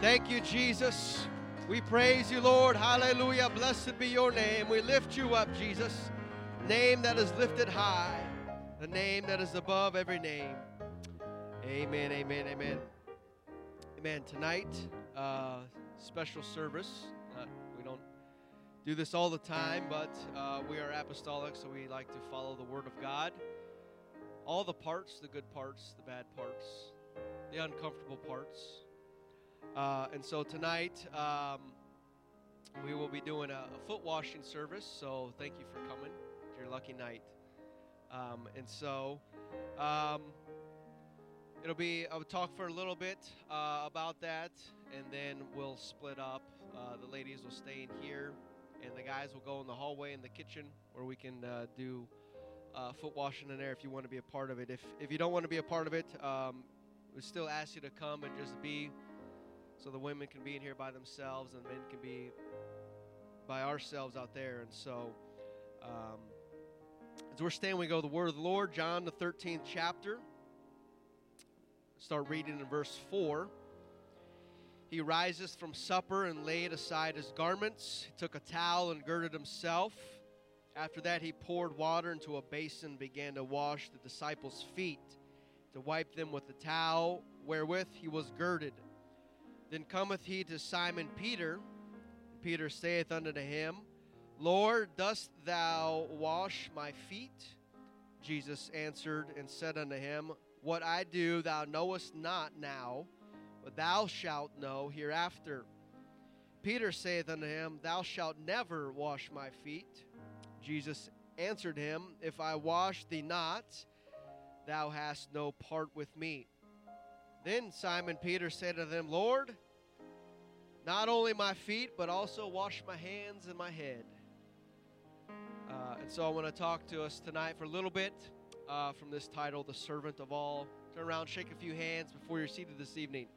Thank you, Jesus. We praise you, Lord. Hallelujah. Blessed be your name. We lift you up, Jesus. Name that is lifted high, the name that is above every name. Amen, amen, amen. Amen. Tonight, uh, special service. Uh, we don't do this all the time, but uh, we are apostolic, so we like to follow the Word of God. All the parts, the good parts, the bad parts, the uncomfortable parts. Uh, and so tonight, um, we will be doing a, a, foot washing service. So thank you for coming. Your lucky night. Um, and so um, it'll be, I'll talk for a little bit uh, about that, and then we'll split up. Uh, the ladies will stay in here, and the guys will go in the hallway in the kitchen where we can uh, do uh, foot washing in there if you want to be a part of it. If, if you don't want to be a part of it, um, we still ask you to come and just be so the women can be in here by themselves and the men can be by ourselves out there. And so, um, as we're standing, we go the word of the Lord, John, the 13th chapter. Start reading in verse 4. He rises from supper and laid aside his garments. He took a towel and girded himself. After that, he poured water into a basin and began to wash the disciples' feet, to wipe them with the towel wherewith he was girded. Then cometh he to Simon Peter. Peter saith unto him, Lord, dost thou wash my feet? Jesus answered and said unto him, What I do thou knowest not now, but thou shalt know hereafter. Peter saith unto him, Thou shalt never wash my feet. Jesus answered him, If I wash thee not, thou hast no part with me. Then Simon Peter said to them, Lord, not only my feet, but also wash my hands and my head. Uh, and so I want to talk to us tonight for a little bit uh, from this title, The Servant of All. Turn around, shake a few hands before you're seated this evening.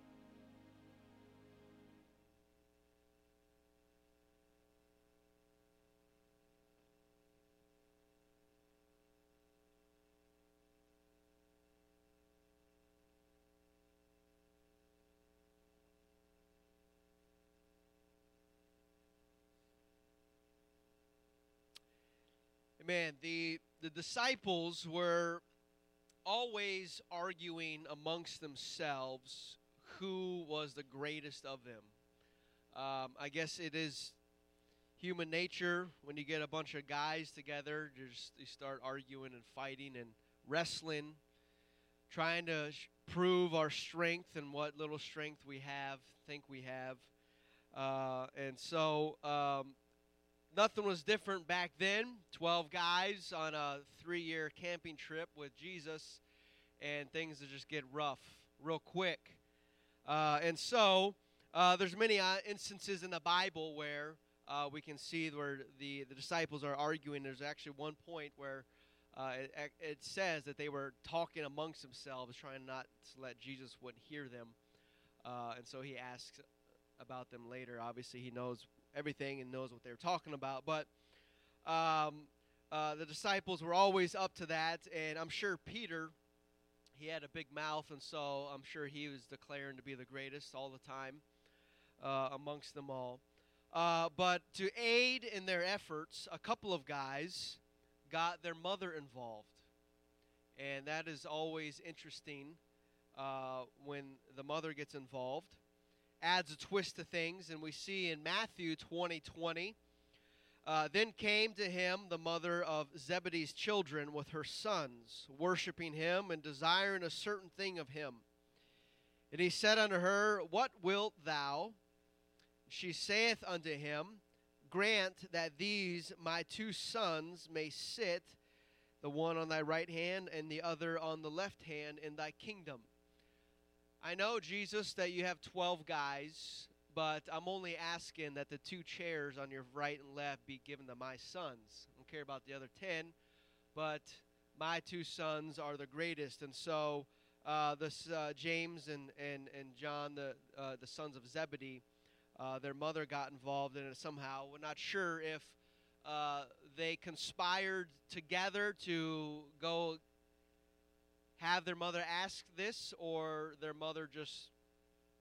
Amen. The the disciples were always arguing amongst themselves who was the greatest of them. Um, I guess it is human nature when you get a bunch of guys together, just you start arguing and fighting and wrestling, trying to sh- prove our strength and what little strength we have, think we have. Uh, and so um, nothing was different back then. 12 guys on a three year camping trip with Jesus, and things just get rough real quick. Uh, and so, uh, there's many uh, instances in the Bible where uh, we can see where the, the disciples are arguing. There's actually one point where uh, it, it, says that they were talking amongst themselves, trying not to let Jesus wouldn't hear them. Uh, and so he asks about them later. Obviously, he knows everything and knows what they're talking about. But um, uh, the disciples were always up to that, and I'm sure Peter, he had a big mouth, and so I'm sure he was declaring to be the greatest all the time uh, amongst them all. Uh, but to aid in their efforts, a couple of guys got their mother involved. And that is always interesting uh, when the mother gets involved adds a twist to things, and we see in Matthew 20 20. Uh, then came to him the mother of Zebedee's children with her sons, worshiping him and desiring a certain thing of him. And he said unto her, What wilt thou? She saith unto him, Grant that these my two sons may sit, the one on thy right hand and the other on the left hand, in thy kingdom. I know, Jesus, that you have 12 guys, but I'm only asking that the two chairs on your right and left be given to my sons. I don't care about the other 10, but my two sons are the greatest. And so uh, this, uh, James and, and, and John, the, uh, the sons of Zebedee, uh, their mother got involved in it somehow. We're not sure if uh, they conspired together to go have their mother ask this or their mother just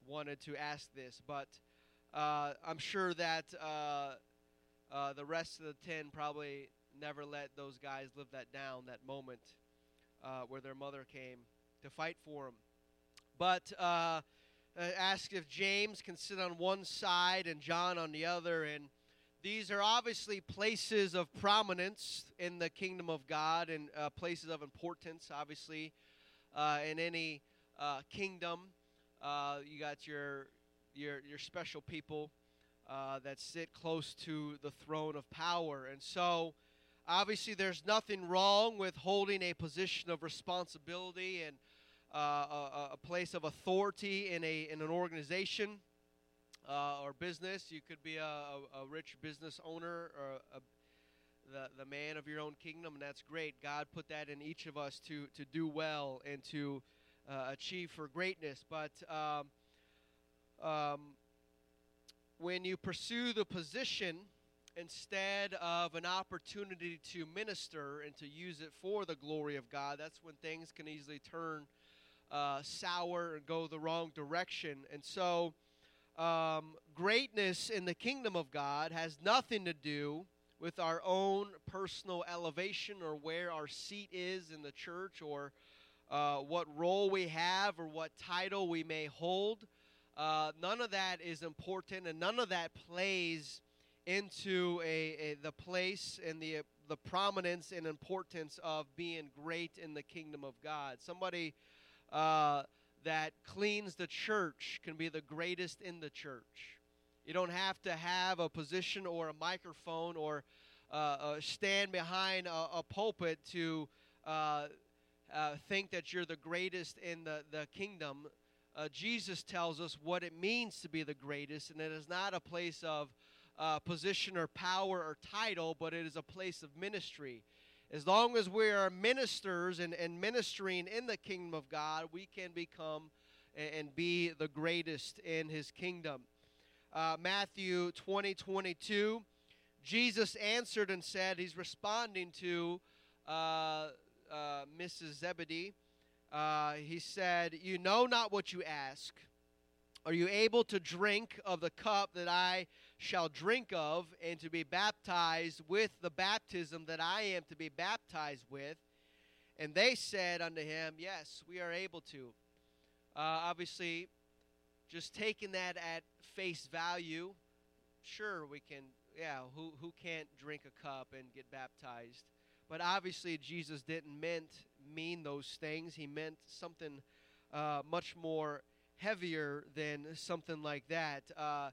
wanted to ask this, but uh, I'm sure that uh, uh, the rest of the 10 probably never let those guys live that down, that moment uh, where their mother came to fight for them. But uh, asked if James can sit on one side and John on the other. And these are obviously places of prominence in the kingdom of God and uh, places of importance, obviously, uh, in any uh, kingdom. Uh, you got your your your special people uh, that sit close to the throne of power, and so obviously there's nothing wrong with holding a position of responsibility and uh, a, a, place of authority in a in an organization uh, or business. You could be a, a, a rich business owner or the the man of your own kingdom, and that's great. God put that in each of us to to do well and to uh, achieve for greatness. But um, um, when you pursue the position instead of an opportunity to minister and to use it for the glory of God, that's when things can easily turn uh, sour and go the wrong direction. And so, um, greatness in the kingdom of God has nothing to do with our own personal elevation or where our seat is in the church or uh, what role we have or what title we may hold. Uh, none of that is important, and none of that plays into a, a, the place and the the prominence and importance of being great in the kingdom of God. Somebody uh, that cleans the church can be the greatest in the church. You don't have to have a position or a microphone or uh, uh, stand behind a, a pulpit to uh, uh, think that you're the greatest in the, the kingdom. Uh, Jesus tells us what it means to be the greatest, and it is not a place of uh, position or power or title, but it is a place of ministry. As long as we are ministers and, and ministering in the kingdom of God, we can become and, and be the greatest in his kingdom. Uh, Matthew 20, 22, Jesus answered and said, He's responding to uh, uh, Mrs. Zebedee, uh, he said, You know not what you ask. Are you able to drink of the cup that I shall drink of, and to be baptized with the baptism that I am to be baptized with? And they said unto him, Yes, we are able to. Uh, obviously, just taking that at face value, sure, we can, yeah, who, who can't drink a cup and get baptized? But obviously, Jesus didn't meant mean those things. He meant something uh, much more heavier than something like that. Uh,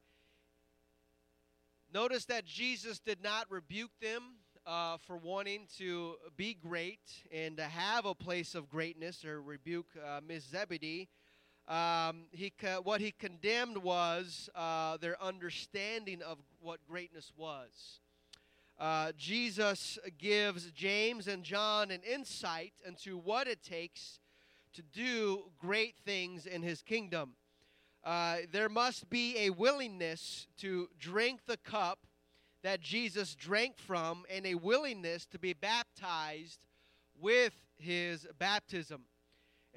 notice that Jesus did not rebuke them uh, for wanting to be great and to have a place of greatness or rebuke uh, Miss Zebedee. Um, he what he condemned was uh, their understanding of what greatness was. Uh, Jesus gives James and John an insight into what it takes to do great things in his kingdom. Uh, there must be a willingness to drink the cup that Jesus drank from and a willingness to be baptized with his baptism.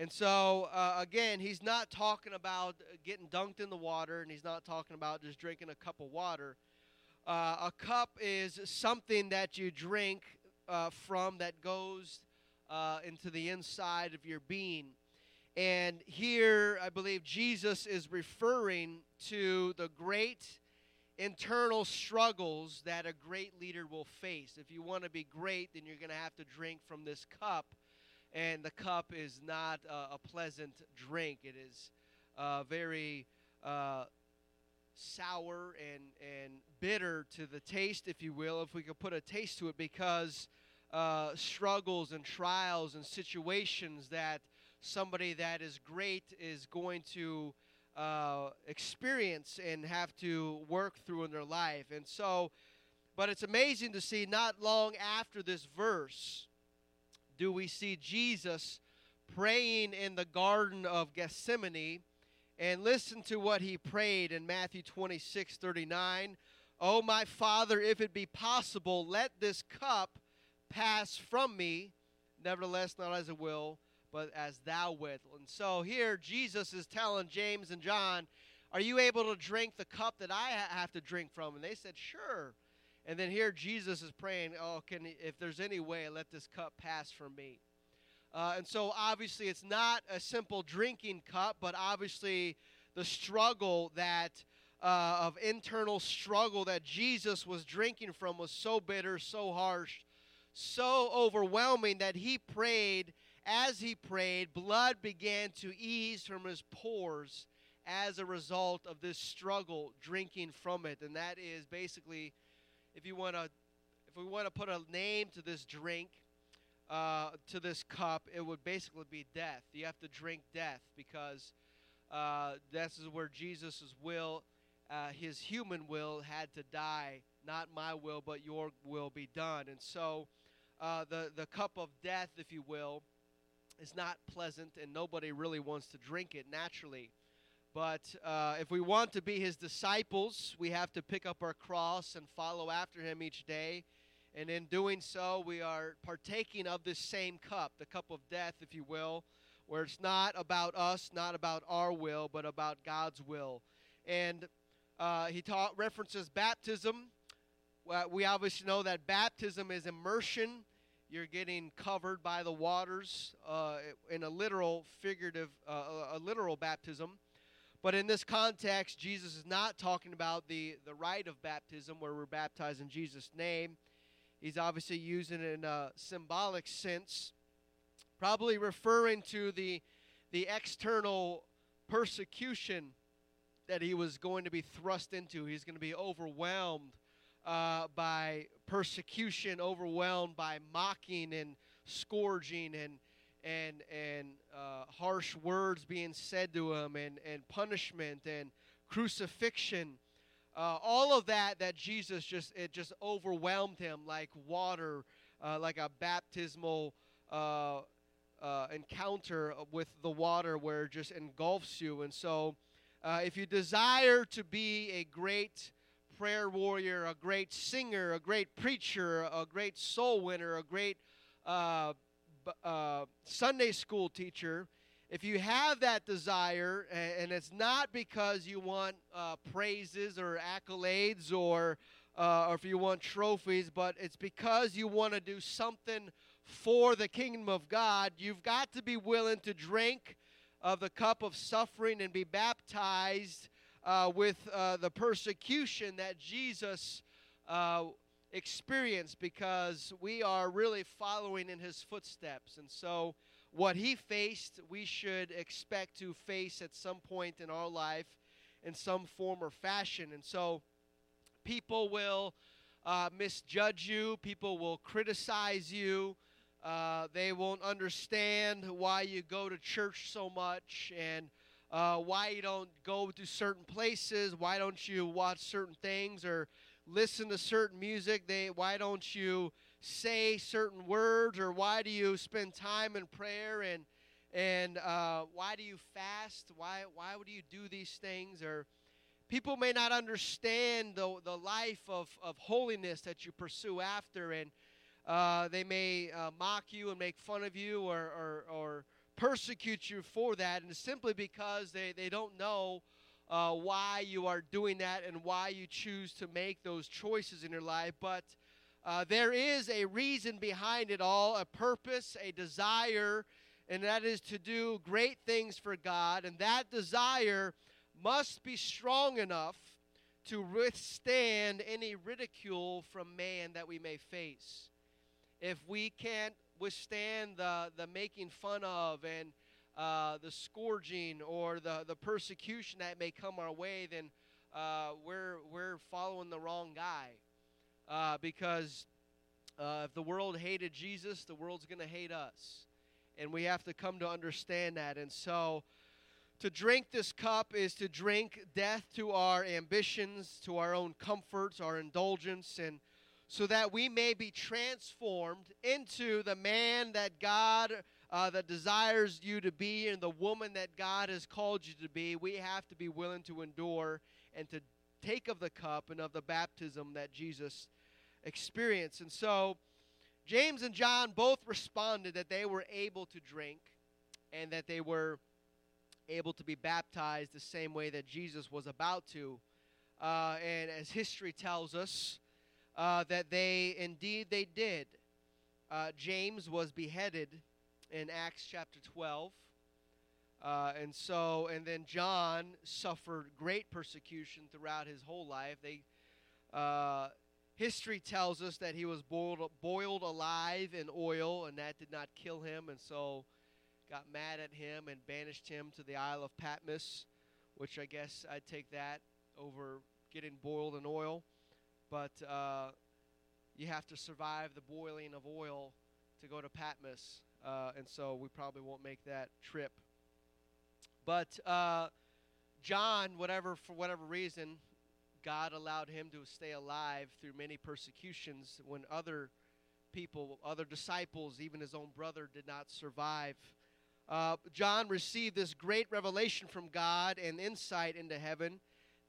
And so, uh, again, he's not talking about getting dunked in the water and he's not talking about just drinking a cup of water. Uh, a cup is something that you drink uh, from that goes uh, into the inside of your being. And here, I believe Jesus is referring to the great internal struggles that a great leader will face. If you want to be great, then you're going to have to drink from this cup. And the cup is not a, a pleasant drink, it is uh, very uh, sour and, and bitter to the taste, if you will, if we could put a taste to it, because uh, struggles and trials and situations that somebody that is great is going to uh, experience and have to work through in their life. And so, but it's amazing to see not long after this verse do we see Jesus praying in the Garden of Gethsemane and listen to what he prayed in Matthew 26 39. Oh, my Father, if it be possible, let this cup pass from me. Nevertheless, not as it will, but as thou wilt. And so here, Jesus is telling James and John, Are you able to drink the cup that I have to drink from? And they said, Sure. And then here Jesus is praying, Oh, can if there's any way, let this cup pass from me. Uh, and so obviously it's not a simple drinking cup, but obviously the struggle that uh, of internal struggle that Jesus was drinking from was so bitter, so harsh, so overwhelming that he prayed. As he prayed, blood began to ease from his pores as a result of this struggle drinking from it. And that is basically, if you want to, if we want to put a name to this drink, uh, to this cup, it would basically be death. You have to drink death because uh, this is where Jesus' will, uh, his human will, had to die. Not my will, but your will be done. And so, uh, the the cup of death, if you will, is not pleasant, and nobody really wants to drink it naturally. But uh, if we want to be his disciples, we have to pick up our cross and follow after him each day. And in doing so, we are partaking of this same cup, the cup of death, if you will, where it's not about us, not about our will, but about God's will. And uh, he taught references baptism. we obviously know that baptism is immersion. You're getting covered by the waters uh, in a literal, figurative, uh, a literal baptism. But in this context, Jesus is not talking about the, the rite of baptism where we're baptized in Jesus' name. He's obviously using it in a symbolic sense, probably referring to the, the external persecution that he was going to be thrust into. He's going to be overwhelmed uh, by persecution, overwhelmed by mocking and scourging and and and uh, harsh words being said to him and and punishment and crucifixion uh, all of that that jesus just it just overwhelmed him like water uh, like a baptismal uh, uh, encounter with the water where it just engulfs you. And so uh, if you desire to be a great prayer warrior a great singer a great preacher a great soul winner a great uh, Sunday school teacher, if you have that desire, and it's not because you want uh, praises or accolades or, uh, or if you want trophies, but it's because you want to do something for the kingdom of God, you've got to be willing to drink of the cup of suffering and be baptized uh, with uh, the persecution that Jesus uh, experience because we are really following in his footsteps. And so, what he faced, we should expect to face at some point in our life in some form or fashion. And so, people will uh, misjudge you, people will criticize you. Uh, they won't understand why you go to church so much and uh, why you don't go to certain places, why don't you watch certain things or listen to certain music? They why don't you say certain words or why do you spend time in prayer and and uh, why do you fast? Why why would you do these things? Or people may not understand the the life of of holiness that you pursue after, and uh, they may uh, mock you and make fun of you or, or or persecute you for that, and simply because they they don't know uh, why you are doing that and why you choose to make those choices in your life. But uh, there is a reason behind it all, a purpose, a desire, and that is to do great things for God. And that desire must be strong enough to withstand any ridicule from man that we may face. If we can't withstand the, the making fun of and uh, the scourging or the, the persecution that may come our way, then uh, we're, we're following the wrong guy. Uh, because uh, if the world hated Jesus, the world's going to hate us. And we have to come to understand that. And so to drink this cup is to drink death to our ambitions, to our own comforts, our indulgence, and so that we may be transformed into the man that God uh, that desires you to be and the woman that God has called you to be, we have to be willing to endure and to take of the cup and of the baptism that Jesus experienced. And so, James and John both responded that they were able to drink and that they were able to be baptized the same way that Jesus was about to. Uh, and as history tells us, uh, that they indeed they did. Uh, James was beheaded in Acts chapter 12. Uh, and so, and then John suffered great persecution throughout his whole life. They, uh, history tells us that he was boiled, boiled alive in oil, and that did not kill him. And so, got mad at him and banished him to the Isle of Patmos, which I guess I'd take that over getting boiled in oil. But uh, you have to survive the boiling of oil to go to Patmos, uh, and so we probably won't make that trip. But uh, John, whatever for whatever reason, God allowed him to stay alive through many persecutions when other people, other disciples, even his own brother, did not survive. Uh, John received this great revelation from God and insight into heaven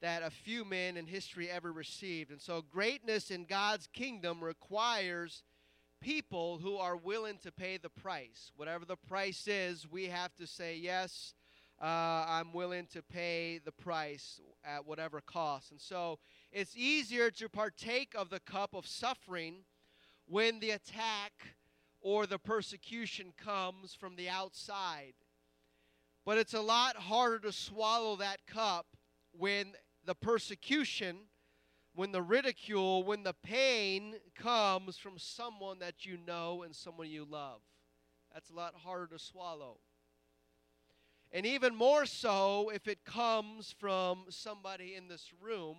that a few men in history ever received. And so, greatness in God's kingdom requires people who are willing to pay the price. Whatever the price is, we have to say, Yes, uh, I'm willing to pay the price at whatever cost. And so, it's easier to partake of the cup of suffering when the attack or the persecution comes from the outside. But it's a lot harder to swallow that cup when the persecution, when the ridicule, when the pain comes from someone that you know and someone you love. That's a lot harder to swallow. And even more so if it comes from somebody in this room,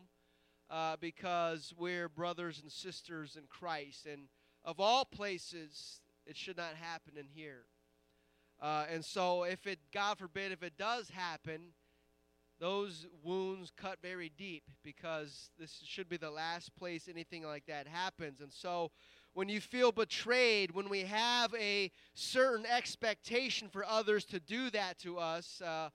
uh, because we're brothers and sisters in Christ. And of all places, it should not happen in here. Uh, and so, if it, God forbid, if it does happen, those wounds cut very deep because this should be the last place anything like that happens. And so, when you feel betrayed, when we have a certain expectation for others to do that to us, uh,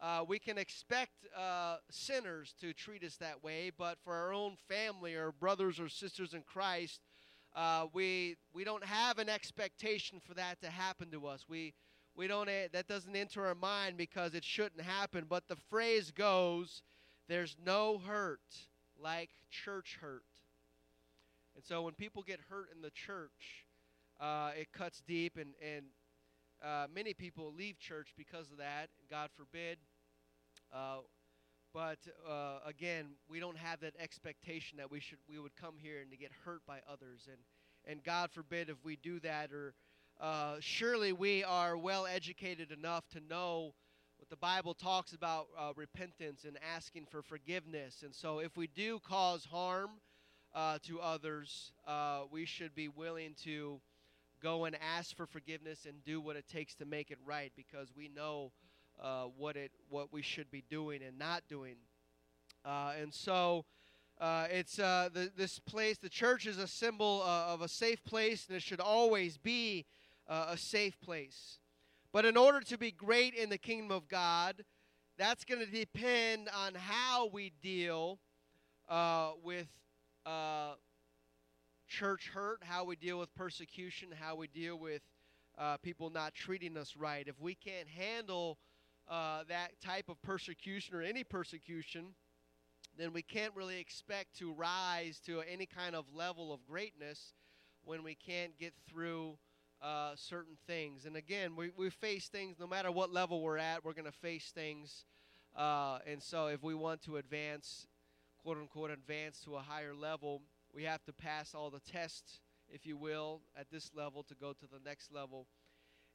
uh, we can expect uh, sinners to treat us that way, but for our own family or brothers or sisters in Christ, uh, we we don't have an expectation for that to happen to us. We we don't eh, that doesn't enter our mind because it shouldn't happen. But the phrase goes, "There's no hurt like church hurt." And so when people get hurt in the church, uh, it cuts deep, and and uh, many people leave church because of that. God forbid. Uh, but uh, again, we don't have that expectation that we should we would come here and to get hurt by others, and and God forbid if we do that, or uh, surely we are well educated enough to know what the Bible talks about uh, repentance and asking for forgiveness. And so, if we do cause harm uh, to others, uh, we should be willing to go and ask for forgiveness and do what it takes to make it right, because we know uh, what it what we should be doing and not doing. Uh, and so uh, it's uh, the, this place. The church is a symbol uh, of a safe place, and it should always be uh, a safe place. But in order to be great in the kingdom of God, that's going to depend on how we deal with church hurt, how we deal with persecution, how we deal with people not treating us right. If we can't handle uh, that type of persecution or any persecution, then we can't really expect to rise to any kind of level of greatness when we can't get through uh, certain things. And again, we, we face things no matter what level we're at, we're going to face things. Uh, and so if we want to advance, quote unquote, advance to a higher level, we have to pass all the tests, if you will, at this level to go to the next level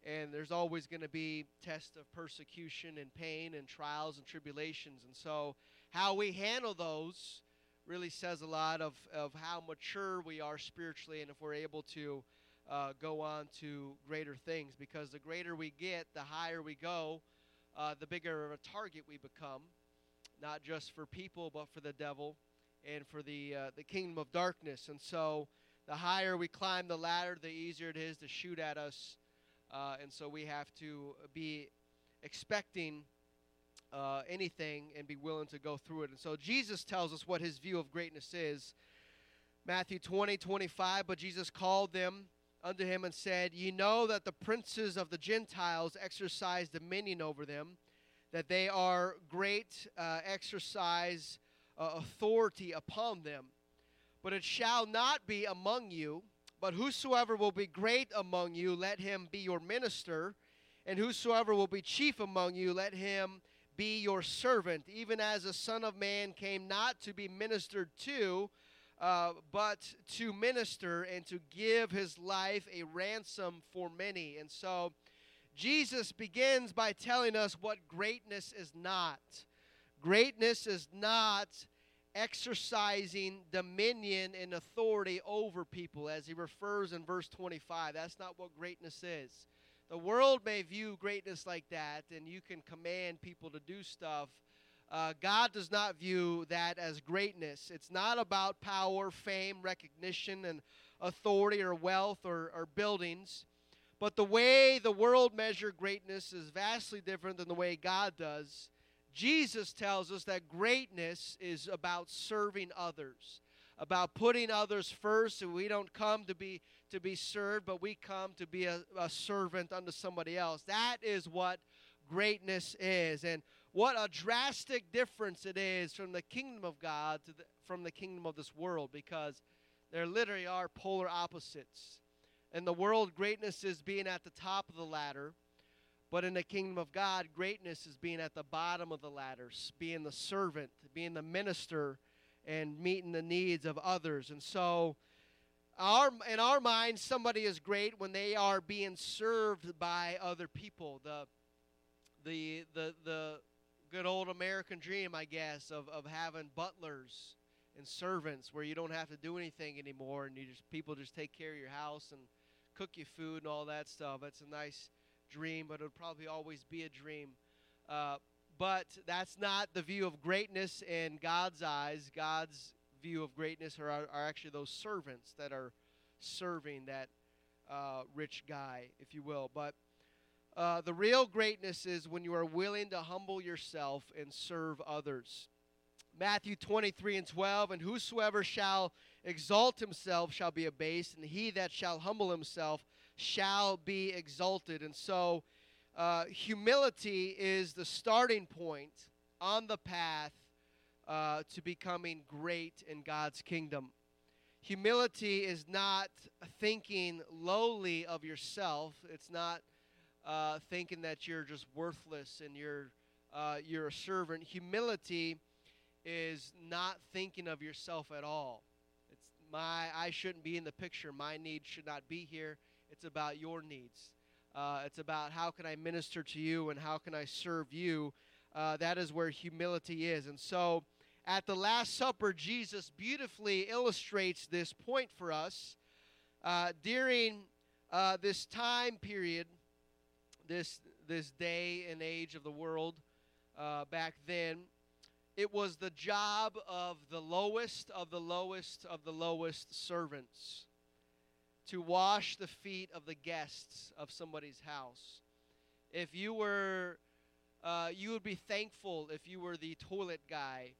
and there's always going to be tests of persecution and pain and trials and tribulations. And so, how we handle those really says a lot of, of how mature we are spiritually and if we're able to uh, go on to greater things. Because the greater we get, the higher we go, uh, the bigger of a target we become, not just for people, but for the devil and for the, uh, the kingdom of darkness. And so, the higher we climb the ladder, the easier it is to shoot at us uh, and so we have to be expecting uh, anything and be willing to go through it. And so Jesus tells us what his view of greatness is. Matthew 20, 25. But Jesus called them unto him and said, Ye know that the princes of the Gentiles exercise dominion over them. that they are great, uh, exercise uh, authority upon them. But it shall not be among you, but whosoever will be great among you, let him be your minister, and whosoever will be chief among you, let him be your servant, even as the Son of Man came not to be ministered to, uh, but to minister and to give his life a ransom for many. And so Jesus begins by telling us what greatness is not. Greatness is not exercising dominion and authority over people, as he refers in verse 25. That's not what greatness is. The world may view greatness like that, and you can command people to do stuff. Uh, God does not view that as greatness. It's not about power, fame, recognition, and authority, or wealth, or, or buildings. But the way the world measure greatness is vastly different than the way God does. Jesus tells us that greatness is about serving others, about putting others first, and we don't come to be to be served, but we come to be a, a servant unto somebody else. That is what greatness is. And what a drastic difference it is from the kingdom of God to the, from the kingdom of this world because there literally are polar opposites. In the world, greatness is being at the top of the ladder, but in the kingdom of God, greatness is being at the bottom of the ladder, being the servant, being the minister, and meeting the needs of others. And so, our, in our minds, somebody is great when they are being served by other people. The, the, the, the good old American dream, I guess, of, of having butlers and servants where you don't have to do anything anymore and you just people just take care of your house and cook you food and all that stuff. That's a nice dream, but it'll probably always be a dream. Uh, but that's not the view of greatness in God's eyes. God's view of greatness are, are actually those servants that are serving that uh, rich guy, if you will. But uh, the real greatness is when you are willing to humble yourself and serve others. Matthew 23 and 12, and whosoever shall exalt himself shall be abased, and he that shall humble himself shall be exalted. And so, uh, humility is the starting point on the path uh, to becoming great in God's kingdom. Humility is not thinking lowly of yourself. It's not uh, thinking that you're just worthless and you're uh, you're a servant. Humility is not thinking of yourself at all. It's my I shouldn't be in the picture. My needs should not be here. It's about your needs. Uh, it's about how can I minister to you and how can I serve you. Uh, that is where humility is. And so at the Last Supper, Jesus beautifully illustrates this point for us. Uh, during uh, this time period, this, this day and age of the world uh, back then, it was the job of the lowest of the lowest of the lowest servants to wash the feet of the guests of somebody's house. If you were, uh, you would be thankful if you were the toilet guy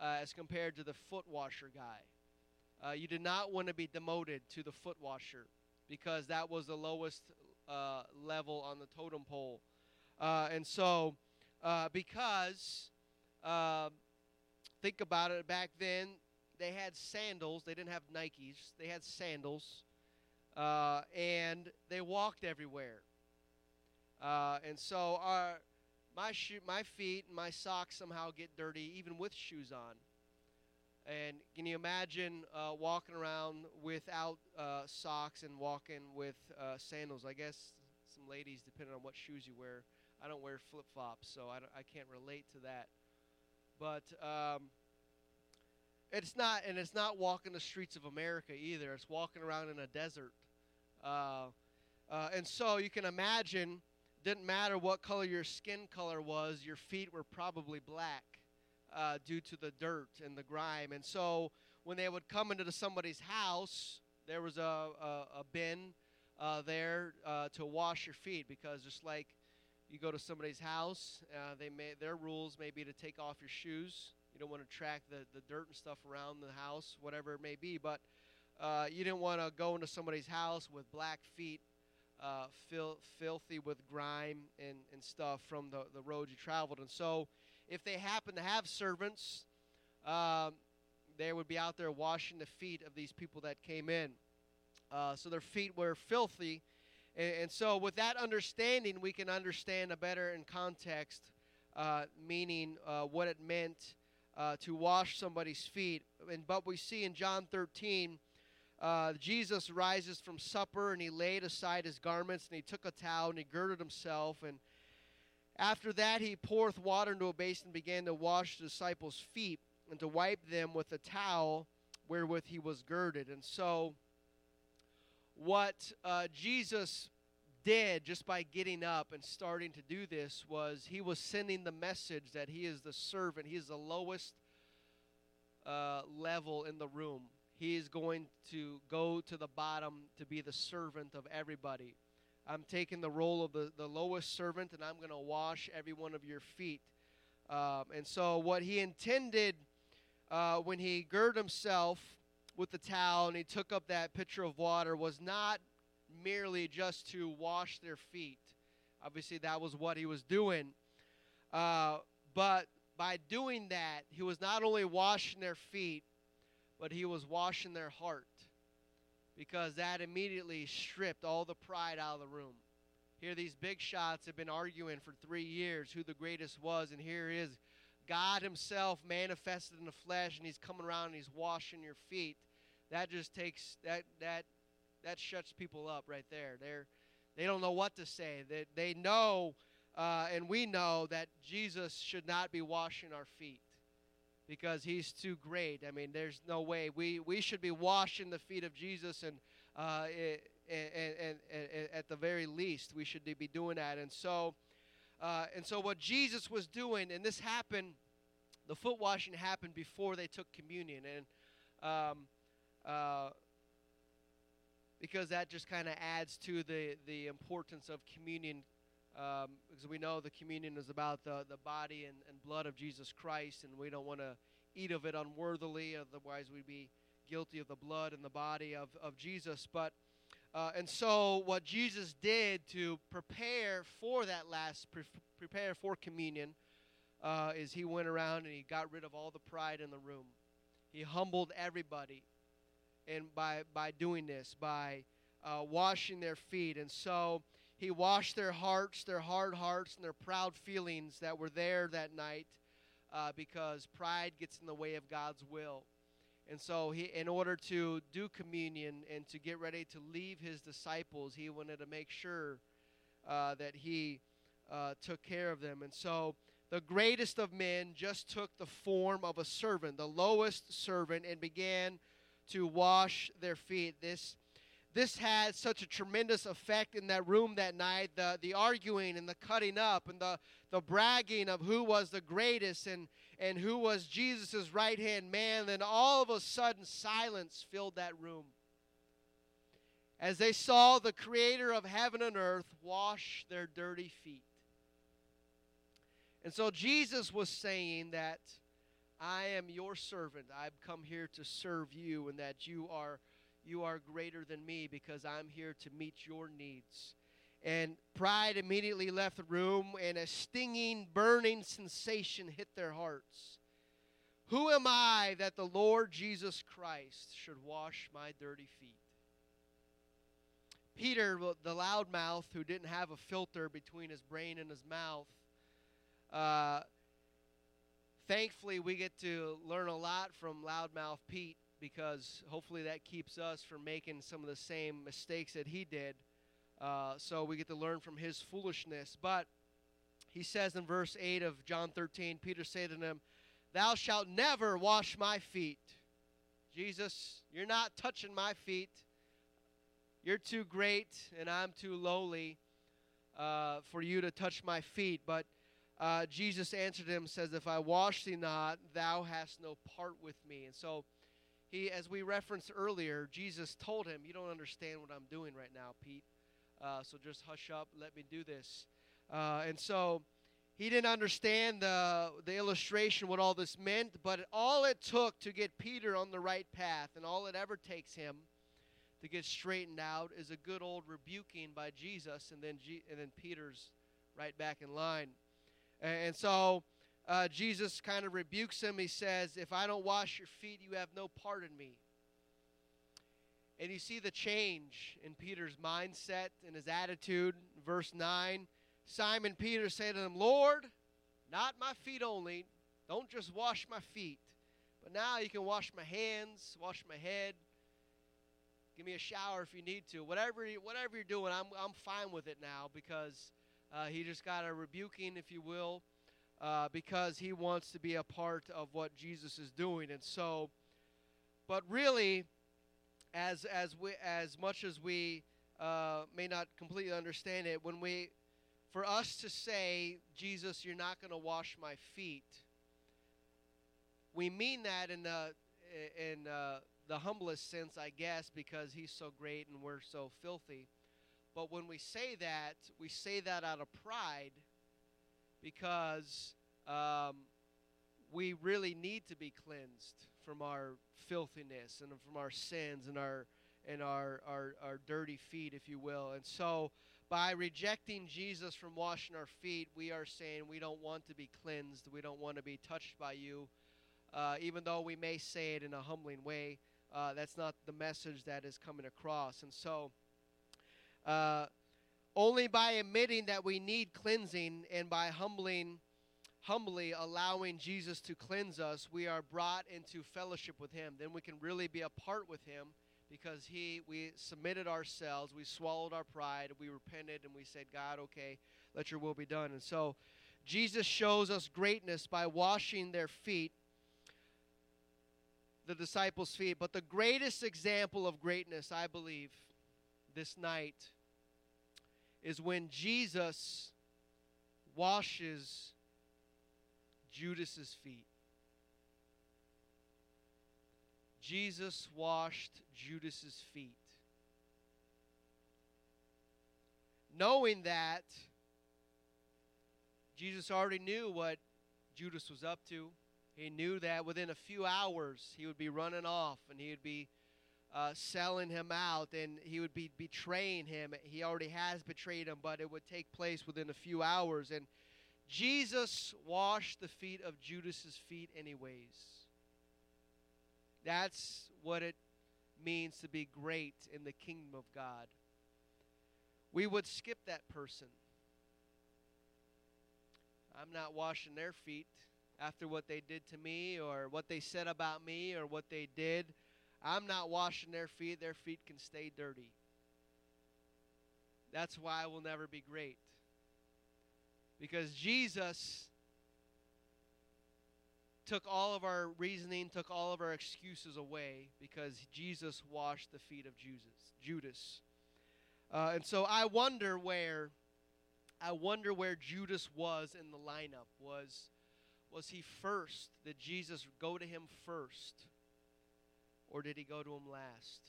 uh, as compared to the foot washer guy. Uh, you did not want to be demoted to the foot washer because that was the lowest uh, level on the totem pole. Uh, and so, uh, because, um, think about it, back then they had sandals, they didn't have Nikes, they had sandals uh, and they walked everywhere. Uh, and so our, my shoe, my feet and my socks somehow get dirty even with shoes on. And can you imagine uh, walking around without uh, socks and walking with uh, sandals? I guess some ladies, depending on what shoes you wear, I don't wear flip flops, so I, I can't relate to that. But um, it's not, and it's not walking the streets of America either. It's walking around in a desert uh, uh, and so you can imagine, didn't matter what color your skin color was, your feet were probably black uh, due to the dirt and the grime. And so when they would come into somebody's house, there was a, a, a bin uh, there uh, to wash your feet because just like you go to somebody's house, uh, they may their rules may be to take off your shoes. You don't want to track the, the dirt and stuff around the house, whatever it may be. But uh, you didn't want to go into somebody's house with black feet uh, fil- filthy with grime and, and stuff from the, the road you traveled. And so, if they happen to have servants, um, they would be out there washing the feet of these people that came in. Uh, so their feet were filthy. And, and, so, with that understanding, we can understand a better in context, uh, meaning uh, what it meant uh, to wash somebody's feet. And but we see in John 13 uh, Jesus rises from supper and he laid aside his garments and he took a towel and he girded himself. And after that, he poureth water into a basin and began to wash the disciples' feet and to wipe them with the towel wherewith he was girded. And so, what uh, Jesus did just by getting up and starting to do this was he was sending the message that he is the servant, he is the lowest uh, level in the room he is going to go to the bottom to be the servant of everybody. I'm taking the role of the, the lowest servant and I'm going to wash every one of your feet. Um, and so, what he intended uh, when he girded himself with the towel and he took up that pitcher of water was not merely just to wash their feet. Obviously, that was what he was doing. Uh, but by doing that, he was not only washing their feet, but he was washing their heart because that immediately stripped all the pride out of the room. Here, these big shots have been arguing for three years who the greatest was, and here is God Himself manifested in the flesh, and He's coming around and He's washing your feet. That just takes that that that shuts people up right there. They're they don't know what to say. They they know, uh, and we know that Jesus should not be washing our feet because he's too great. I mean, there's no way. We, we should be washing the feet of Jesus, and, uh, and, and, and, at the very least, we should be doing that. And so, uh, and so what Jesus was doing, and this happened, the foot washing happened before they took communion. And um, uh, because that just kind of adds to the, the importance of communion um, because we know the communion is about the, the body and, and blood of Jesus Christ, and we don't want to eat of it unworthily, otherwise, we'd be guilty of the blood and the body of, of Jesus. But uh, and so, what Jesus did to prepare for that last, pre- prepare for communion, uh, is he went around and he got rid of all the pride in the room. He humbled everybody, and by by doing this, by uh, washing their feet, and so he washed their hearts, their hard hearts, and their proud feelings that were there that night uh, because pride gets in the way of God's will. And so, he, in order to do communion and to get ready to leave his disciples, he wanted to make sure uh, that he uh, took care of them. And so, the greatest of men just took the form of a servant, the lowest servant, and began to wash their feet. This this had such a tremendous effect in that room that night the, the arguing and the cutting up and the, the bragging of who was the greatest and, and who was jesus' right hand man. Then all of a sudden silence filled that room. As they saw the creator of heaven and earth wash their dirty feet. And so jesus was saying that i am your servant. I've come here to serve you and that you are you are greater than me because I'm here to meet your needs. And pride immediately left the room, and a stinging, burning sensation hit their hearts. Who am I that the Lord Jesus Christ should wash my dirty feet? Peter, the loudmouth who didn't have a filter between his brain and his mouth, uh, thankfully we get to learn a lot from loudmouth Pete because hopefully that keeps us from making some of the same mistakes that he did. Uh, so we get to learn from his foolishness. But he says in verse 8 of John 13, Peter said to him, Thou shalt never wash my feet. Jesus, you're not touching my feet. You're too great, and I'm too lowly uh, for you to touch my feet. But uh, Jesus answered him, says, If I wash thee not, thou hast no part with me. And so he, as we referenced earlier, Jesus told him, "You don't understand what I'm doing right now, Pete. Uh, so just hush up, let me do this." Uh, and so he didn't understand the the illustration, what all this meant, but all it took to get Peter on the right path, and all it ever takes him to get straightened out is a good old rebuking by Jesus, and then G- and then Peter's right back in line. And so uh, Jesus kind of rebukes him. He says, If I don't wash your feet, you have no part in me. And you see the change in Peter's mindset and his attitude. Verse 9 Simon Peter said to him, Lord, not my feet only. Don't just wash my feet, but now you can wash my hands, wash my head. Give me a shower if you need to. Whatever, whatever you're doing, I'm, I'm fine with it now because uh, he just got a rebuking, if you will, uh, because he wants to be a part of what Jesus is doing. And so, but really, as as we as much as we uh, may not completely understand it, when we, for us to say, Jesus, you're not going to wash my feet, we mean that in the in uh, the humblest sense, I guess, because He's so great and we're so filthy. But when we say that, we say that out of pride because um, we really need to be cleansed from our filthiness and from our sins and our and our, our, our dirty feet, if you will. And so by rejecting Jesus from washing our feet, we are saying we don't want to be cleansed. We don't want to be touched by you. Uh, even though we may say it in a humbling way, uh, that's not the message that is coming across. And so uh, only by admitting that we need cleansing and by humbling humbly allowing Jesus to cleanse us, we are brought into fellowship with him. Then we can really be a part with him because he we submitted ourselves, we swallowed our pride, we repented and we said, "God, okay, let your will be done." And so Jesus shows us greatness by washing their feet, the disciples' feet. But the greatest example of greatness, I believe, this night is when Jesus washes Judas's feet. Jesus washed Judas's feet. Knowing that Jesus already knew what Judas was up to. He knew that within a few hours he would be running off and he would be uh, selling him out and he would be betraying him. He already has betrayed him, but it would take place within a few hours. And Jesus washed the feet of Judas's feet anyways. That's what it means to be great in the kingdom of God. We would skip that person. I'm not washing their feet after what they did to me or what they said about me or what they did. I'm not washing their feet. Their feet can stay dirty. That's why I will never be great. Because Jesus took all of our reasoning, took all of our excuses away because Jesus washed the feet of Judas. Judas. Uh, and so I wonder where I wonder where Judas was in the lineup. Was was he first? Did Jesus go to him first? Or did he go to him last?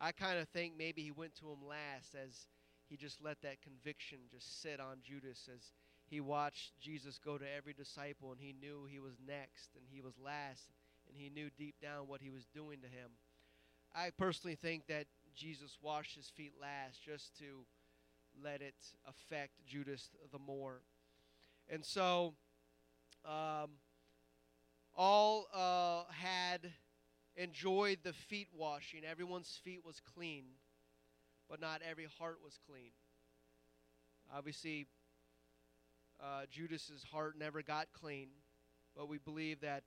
I kind of think maybe he went to him last as he just let that conviction just sit on Judas as he watched Jesus go to every disciple and he knew he was next and he was last and he knew deep down what he was doing to him. I personally think that Jesus washed his feet last just to let it affect Judas the more. And so um, all uh, had enjoyed the feet washing. Everyone's feet was clean, but not every heart was clean. Obviously, uh, Judas's heart never got clean, but we believe that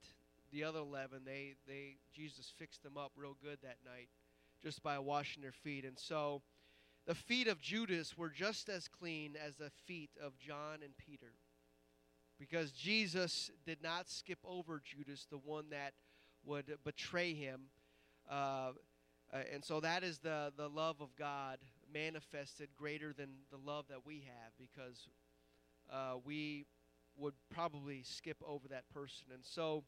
the other eleven, they they Jesus fixed them up real good that night, just by washing their feet. And so, the feet of Judas were just as clean as the feet of John and Peter, because Jesus did not skip over Judas, the one that would betray him. Uh, uh, and so that is the, the love of God manifested greater than the love that we have because uh, we would probably skip over that person. And so,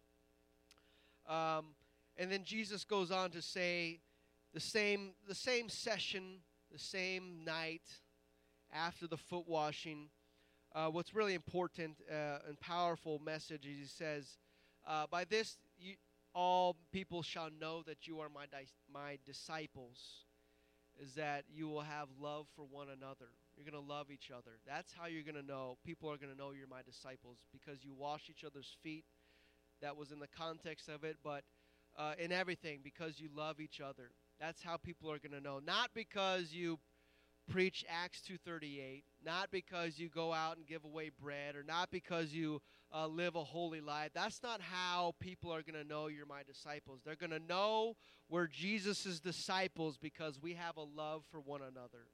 um, and then Jesus goes on to say the same, the same session, the same night after the foot washing. Uh, what's really important uh, and powerful message is he says, uh, By this you, all people shall know that you are my, my disciples is that you will have love for one another. You're going to love each other. That's how you're going to know. People are going to know you're my disciples because you wash each other's feet. That was in the context of it, but uh, in everything because you love each other. That's how people are going to know. Not because you preach Acts 2:38, not because you go out and give away bread, or not because you uh, live a holy life. That's not how people are going to know you're my disciples. They're going to know we're Jesus' disciples because we have a love for one another,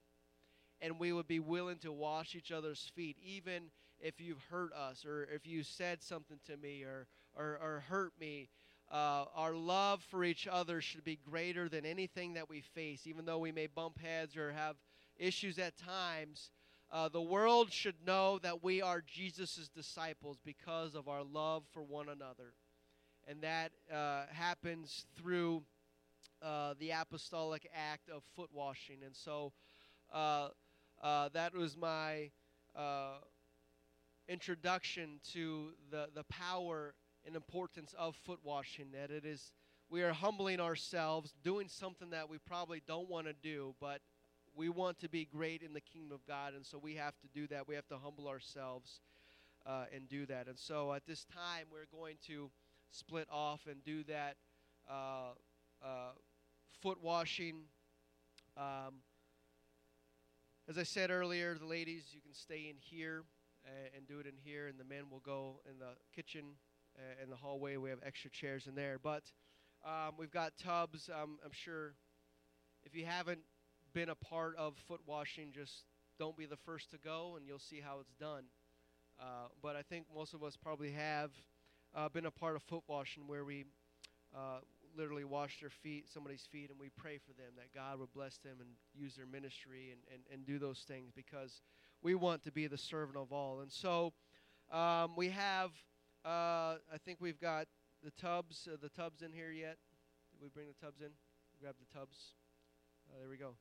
and we would be willing to wash each other's feet, even if you've hurt us, or if you said something to me, or or, or hurt me. Uh, our love for each other should be greater than anything that we face, even though we may bump heads or have issues at times, uh, the world should know that we are Jesus' disciples because of our love for one another. And that uh, happens through uh, the apostolic act of foot washing. And so uh, uh, that was my uh, introduction to the, the power and importance of foot washing. That it is, we are humbling ourselves, doing something that we probably don't want to do, but we want to be great in the kingdom of God, and so we have to do that. We have to humble ourselves uh, and do that. And so at this time, we're going to split off and do that uh, uh, foot washing. Um, as I said earlier, the ladies, you can stay in here and, and do it in here, and the men will go in the kitchen and uh, the hallway. We have extra chairs in there. But um, we've got tubs. Um, I'm sure if you haven't been a part of foot washing, just don't be the first to go, and you'll see how it's done. Uh, but I think most of us probably have uh, been a part of foot washing where we uh, literally wash their feet, somebody's feet, and we pray for them that God would bless them and use their ministry and, and, and do those things because we want to be the servant of all. And so um, we have, uh, I think we've got the tubs, the tubs in here yet? Did we bring the tubs in? Grab the tubs. Uh, there we go.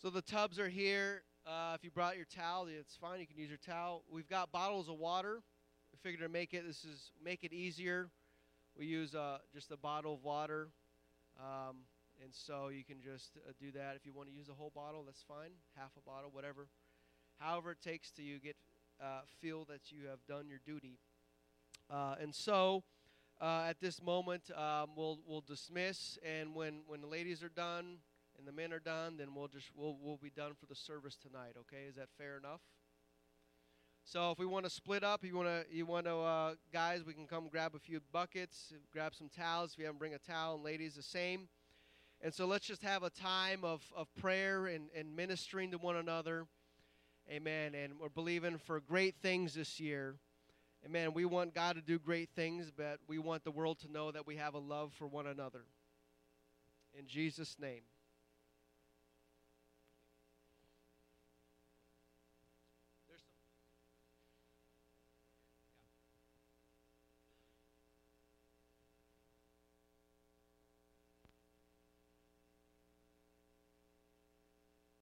So the tubs are here. Uh, if you brought your towel, it's fine. You can use your towel. We've got bottles of water. We figured to make it this is make it easier. We use uh, just a bottle of water, um, and so you can just uh, do that. If you want to use a whole bottle, that's fine. Half a bottle, whatever. However it takes to you get uh, feel that you have done your duty. Uh, and so. Uh, at this moment, um, we'll we'll dismiss, and when when the ladies are done, and the men are done, then we'll just we'll we'll be done for the service tonight. Okay, is that fair enough? So if we want to split up, you want to you want to uh, guys, we can come grab a few buckets, grab some towels. If you haven't bring a towel, and ladies the same. And so let's just have a time of, of prayer and, and ministering to one another. Amen. And we're believing for great things this year. Amen. We want God to do great things, but we want the world to know that we have a love for one another. In Jesus' name.